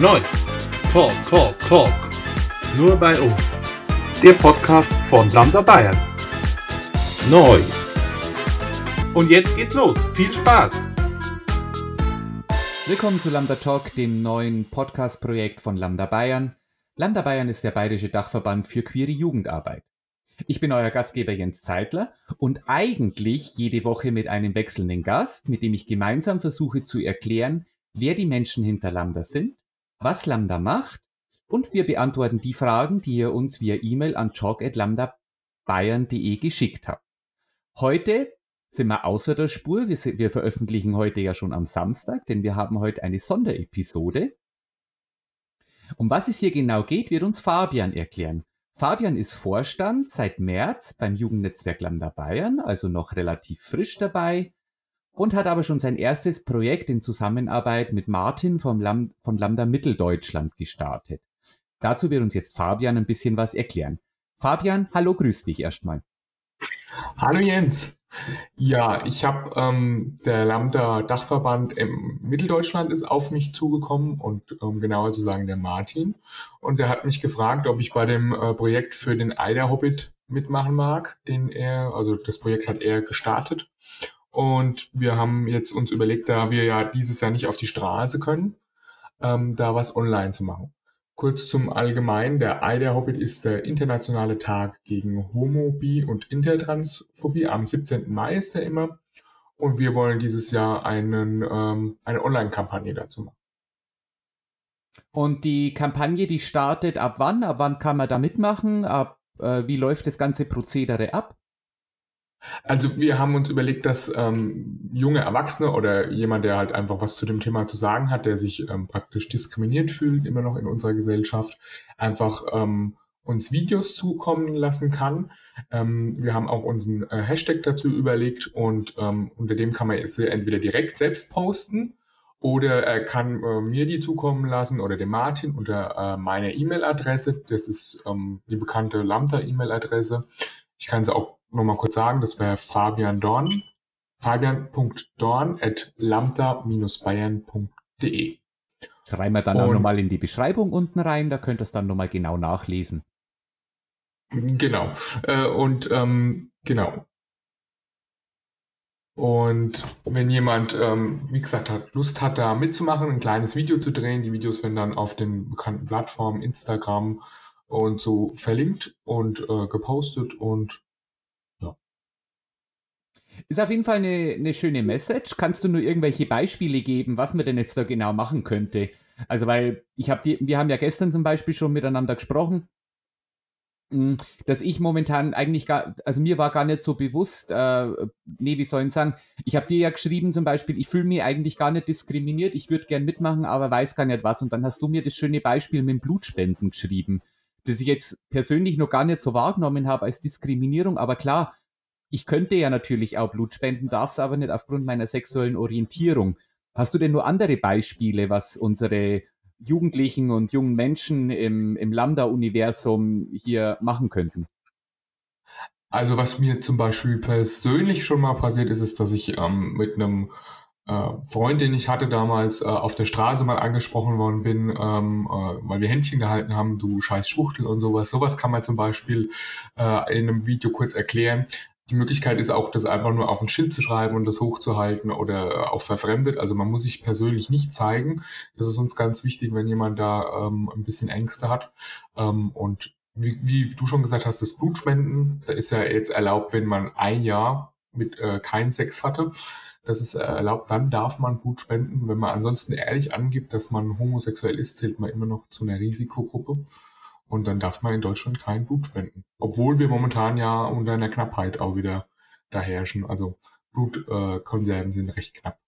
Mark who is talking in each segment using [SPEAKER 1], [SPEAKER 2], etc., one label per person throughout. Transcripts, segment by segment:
[SPEAKER 1] Neu. Talk, Talk, Talk. Nur bei uns. Der Podcast von Lambda Bayern. Neu. Und jetzt geht's los. Viel Spaß.
[SPEAKER 2] Willkommen zu Lambda Talk, dem neuen Podcast-Projekt von Lambda Bayern. Lambda Bayern ist der bayerische Dachverband für queere Jugendarbeit. Ich bin euer Gastgeber Jens Zeitler und eigentlich jede Woche mit einem wechselnden Gast, mit dem ich gemeinsam versuche zu erklären, wer die Menschen hinter Lambda sind, was Lambda macht und wir beantworten die Fragen, die ihr uns via E-Mail an talk.lambdabayern.de geschickt habt. Heute sind wir außer der Spur. Wir, wir, veröffentlichen heute ja schon am Samstag, denn wir haben heute eine Sonderepisode. Um was es hier genau geht, wird uns Fabian erklären. Fabian ist Vorstand seit März beim Jugendnetzwerk Lambda Bayern, also noch relativ frisch dabei und hat aber schon sein erstes Projekt in Zusammenarbeit mit Martin vom Lam von Lambda Mitteldeutschland gestartet. Dazu wird uns jetzt Fabian ein bisschen was erklären. Fabian, hallo, grüß dich erstmal.
[SPEAKER 3] Hallo Jens. Ja, ich habe ähm, der Lambda Dachverband im Mitteldeutschland ist auf mich zugekommen und um genauer zu sagen der Martin und der hat mich gefragt, ob ich bei dem äh, Projekt für den Eider Hobbit mitmachen mag, den er also das Projekt hat er gestartet und wir haben jetzt uns überlegt, da wir ja dieses Jahr nicht auf die Straße können, ähm, da was online zu machen. Kurz zum Allgemeinen, der Ei der Hobbit ist der internationale Tag gegen Homo, Bi und Intertransphobie. Am 17. Mai ist er immer. Und wir wollen dieses Jahr einen, ähm, eine Online-Kampagne dazu machen.
[SPEAKER 2] Und die Kampagne, die startet ab wann? Ab wann kann man da mitmachen? Ab, äh, wie läuft das ganze Prozedere ab?
[SPEAKER 3] Also wir haben uns überlegt, dass ähm, junge Erwachsene oder jemand, der halt einfach was zu dem Thema zu sagen hat, der sich ähm, praktisch diskriminiert fühlt, immer noch in unserer Gesellschaft, einfach ähm, uns Videos zukommen lassen kann. Ähm, wir haben auch unseren äh, Hashtag dazu überlegt und ähm, unter dem kann man es entweder direkt selbst posten oder er kann äh, mir die zukommen lassen oder dem Martin unter äh, meiner E-Mail-Adresse. Das ist ähm, die bekannte Lambda-E-Mail-Adresse. Ich kann sie auch nochmal kurz sagen, das wäre Fabian Dorn, fabian.dorn at lambda-bayern.de.
[SPEAKER 2] Schreiben wir dann und, auch nochmal in die Beschreibung unten rein, da könnt ihr es dann nochmal genau nachlesen.
[SPEAKER 3] Genau. Äh, und ähm, genau. Und wenn jemand, ähm, wie gesagt, hat, Lust hat, da mitzumachen, ein kleines Video zu drehen, die Videos werden dann auf den bekannten Plattformen Instagram und so verlinkt und äh, gepostet und
[SPEAKER 2] ist auf jeden Fall eine, eine schöne Message. Kannst du nur irgendwelche Beispiele geben, was man denn jetzt da genau machen könnte? Also, weil ich habe die, wir haben ja gestern zum Beispiel schon miteinander gesprochen, hm, dass ich momentan eigentlich gar, also mir war gar nicht so bewusst, äh, nee, wie soll ich sagen, ich habe dir ja geschrieben zum Beispiel, ich fühle mich eigentlich gar nicht diskriminiert, ich würde gern mitmachen, aber weiß gar nicht was. Und dann hast du mir das schöne Beispiel mit dem Blutspenden geschrieben, das ich jetzt persönlich noch gar nicht so wahrgenommen habe als Diskriminierung, aber klar, ich könnte ja natürlich auch Blut spenden, darf es aber nicht aufgrund meiner sexuellen Orientierung. Hast du denn nur andere Beispiele, was unsere Jugendlichen und jungen Menschen im, im Lambda-Universum hier machen könnten?
[SPEAKER 3] Also was mir zum Beispiel persönlich schon mal passiert ist, ist, dass ich ähm, mit einem äh, Freund, den ich hatte damals, äh, auf der Straße mal angesprochen worden bin, ähm, äh, weil wir Händchen gehalten haben, du scheiß Schwuchtel und sowas. Sowas kann man zum Beispiel äh, in einem Video kurz erklären. Die Möglichkeit ist auch, das einfach nur auf ein Schild zu schreiben und das hochzuhalten oder auch verfremdet. Also man muss sich persönlich nicht zeigen. Das ist uns ganz wichtig, wenn jemand da ähm, ein bisschen Ängste hat. Ähm, und wie, wie du schon gesagt hast, das Blutspenden, da ist ja jetzt erlaubt, wenn man ein Jahr mit äh, keinen Sex hatte. Das ist erlaubt, dann darf man Blut spenden. Wenn man ansonsten ehrlich angibt, dass man homosexuell ist, zählt man immer noch zu einer Risikogruppe. Und dann darf man in Deutschland kein Blut spenden. Obwohl wir momentan ja unter einer Knappheit auch wieder da herrschen. Also Blutkonserven äh, sind recht knapp.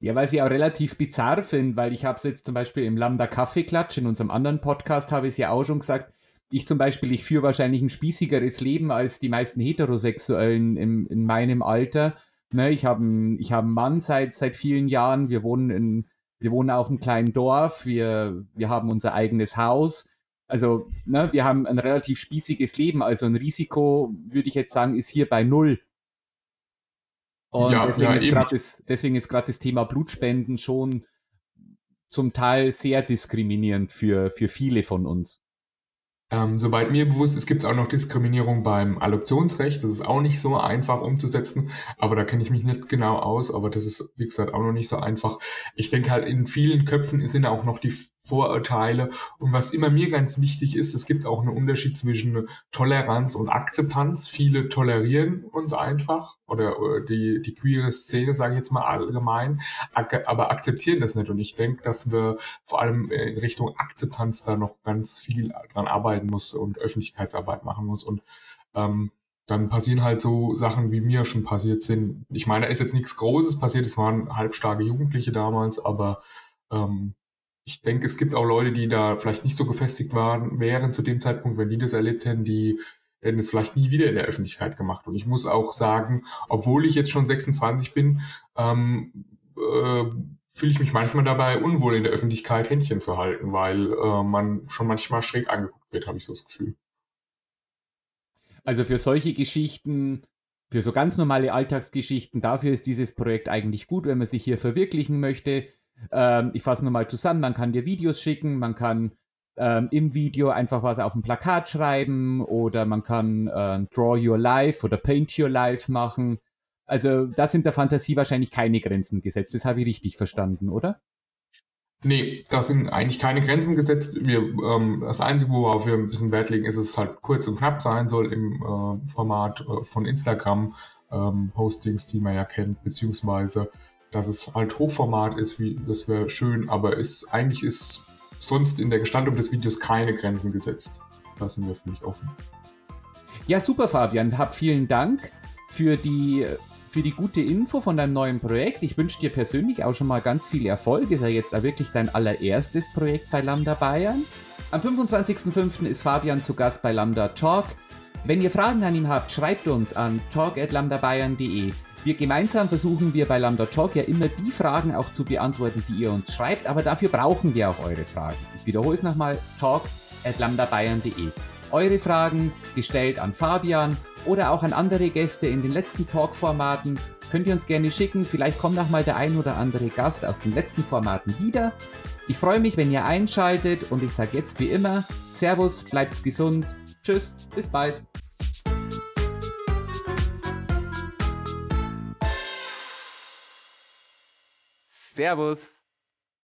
[SPEAKER 2] Ja, weil sie auch relativ bizarr finde, weil ich habe es jetzt zum Beispiel im Lambda Kaffeeklatsch, in unserem anderen Podcast habe ich es ja auch schon gesagt, ich zum Beispiel, ich führe wahrscheinlich ein spießigeres Leben als die meisten Heterosexuellen im, in meinem Alter. Ne, ich habe einen, hab einen Mann seit, seit vielen Jahren, wir wohnen, in, wir wohnen auf einem kleinen Dorf, wir, wir haben unser eigenes Haus also, ne, wir haben ein relativ spießiges Leben, also ein Risiko, würde ich jetzt sagen, ist hier bei null. Und ja, deswegen, ja, ist das, deswegen ist gerade das Thema Blutspenden schon zum Teil sehr diskriminierend für, für viele von uns.
[SPEAKER 3] Ähm, soweit mir bewusst ist, gibt es auch noch Diskriminierung beim Adoptionsrecht. Das ist auch nicht so einfach umzusetzen, aber da kenne ich mich nicht genau aus. Aber das ist, wie gesagt, auch noch nicht so einfach. Ich denke halt, in vielen Köpfen sind auch noch die Vorurteile. Und was immer mir ganz wichtig ist, es gibt auch einen Unterschied zwischen Toleranz und Akzeptanz. Viele tolerieren uns einfach oder äh, die, die queere Szene, sage ich jetzt mal allgemein, aber akzeptieren das nicht. Und ich denke, dass wir vor allem in Richtung Akzeptanz da noch ganz viel dran arbeiten muss und Öffentlichkeitsarbeit machen muss. Und ähm, dann passieren halt so Sachen, wie mir schon passiert sind. Ich meine, da ist jetzt nichts Großes passiert, es waren halbstarke Jugendliche damals, aber ähm, ich denke, es gibt auch Leute, die da vielleicht nicht so gefestigt waren, wären zu dem Zeitpunkt, wenn die das erlebt hätten, die hätten es vielleicht nie wieder in der Öffentlichkeit gemacht. Und ich muss auch sagen, obwohl ich jetzt schon 26 bin, ähm, äh, fühle ich mich manchmal dabei unwohl in der Öffentlichkeit Händchen zu halten, weil äh, man schon manchmal schräg angeguckt wird, habe ich so das Gefühl.
[SPEAKER 2] Also für solche Geschichten, für so ganz normale Alltagsgeschichten, dafür ist dieses Projekt eigentlich gut, wenn man sich hier verwirklichen möchte. Ähm, ich fasse nochmal zusammen, man kann dir Videos schicken, man kann ähm, im Video einfach was auf ein Plakat schreiben oder man kann äh, Draw Your Life oder Paint Your Life machen. Also da sind der Fantasie wahrscheinlich keine Grenzen gesetzt. Das habe ich richtig verstanden, oder?
[SPEAKER 3] Nee, da sind eigentlich keine Grenzen gesetzt. Wir, ähm, das Einzige, worauf wir ein bisschen Wert legen, ist, dass es halt kurz und knapp sein soll im äh, Format äh, von Instagram ähm, die man ja kennt, beziehungsweise dass es halt Hochformat ist, wie das wäre schön, aber ist eigentlich ist sonst in der Gestaltung des Videos keine Grenzen gesetzt. Da sind wir für mich offen.
[SPEAKER 2] Ja, super, Fabian. Hab vielen Dank für die, für die gute Info von deinem neuen Projekt. Ich wünsche dir persönlich auch schon mal ganz viel Erfolg. Ist ja jetzt auch wirklich dein allererstes Projekt bei Lambda Bayern. Am 25.05. ist Fabian zu Gast bei Lambda Talk. Wenn ihr Fragen an ihn habt, schreibt uns an talk.lambdabayern.de. Wir gemeinsam versuchen wir bei Lambda Talk ja immer die Fragen auch zu beantworten, die ihr uns schreibt, aber dafür brauchen wir auch eure Fragen. Ich wiederhole es nochmal, talk.lambdabayern.de. Eure Fragen gestellt an Fabian oder auch an andere Gäste in den letzten Talk-Formaten könnt ihr uns gerne schicken. Vielleicht kommt noch mal der ein oder andere Gast aus den letzten Formaten wieder. Ich freue mich, wenn ihr einschaltet und ich sage jetzt wie immer, Servus, bleibt gesund, tschüss, bis bald. Servus.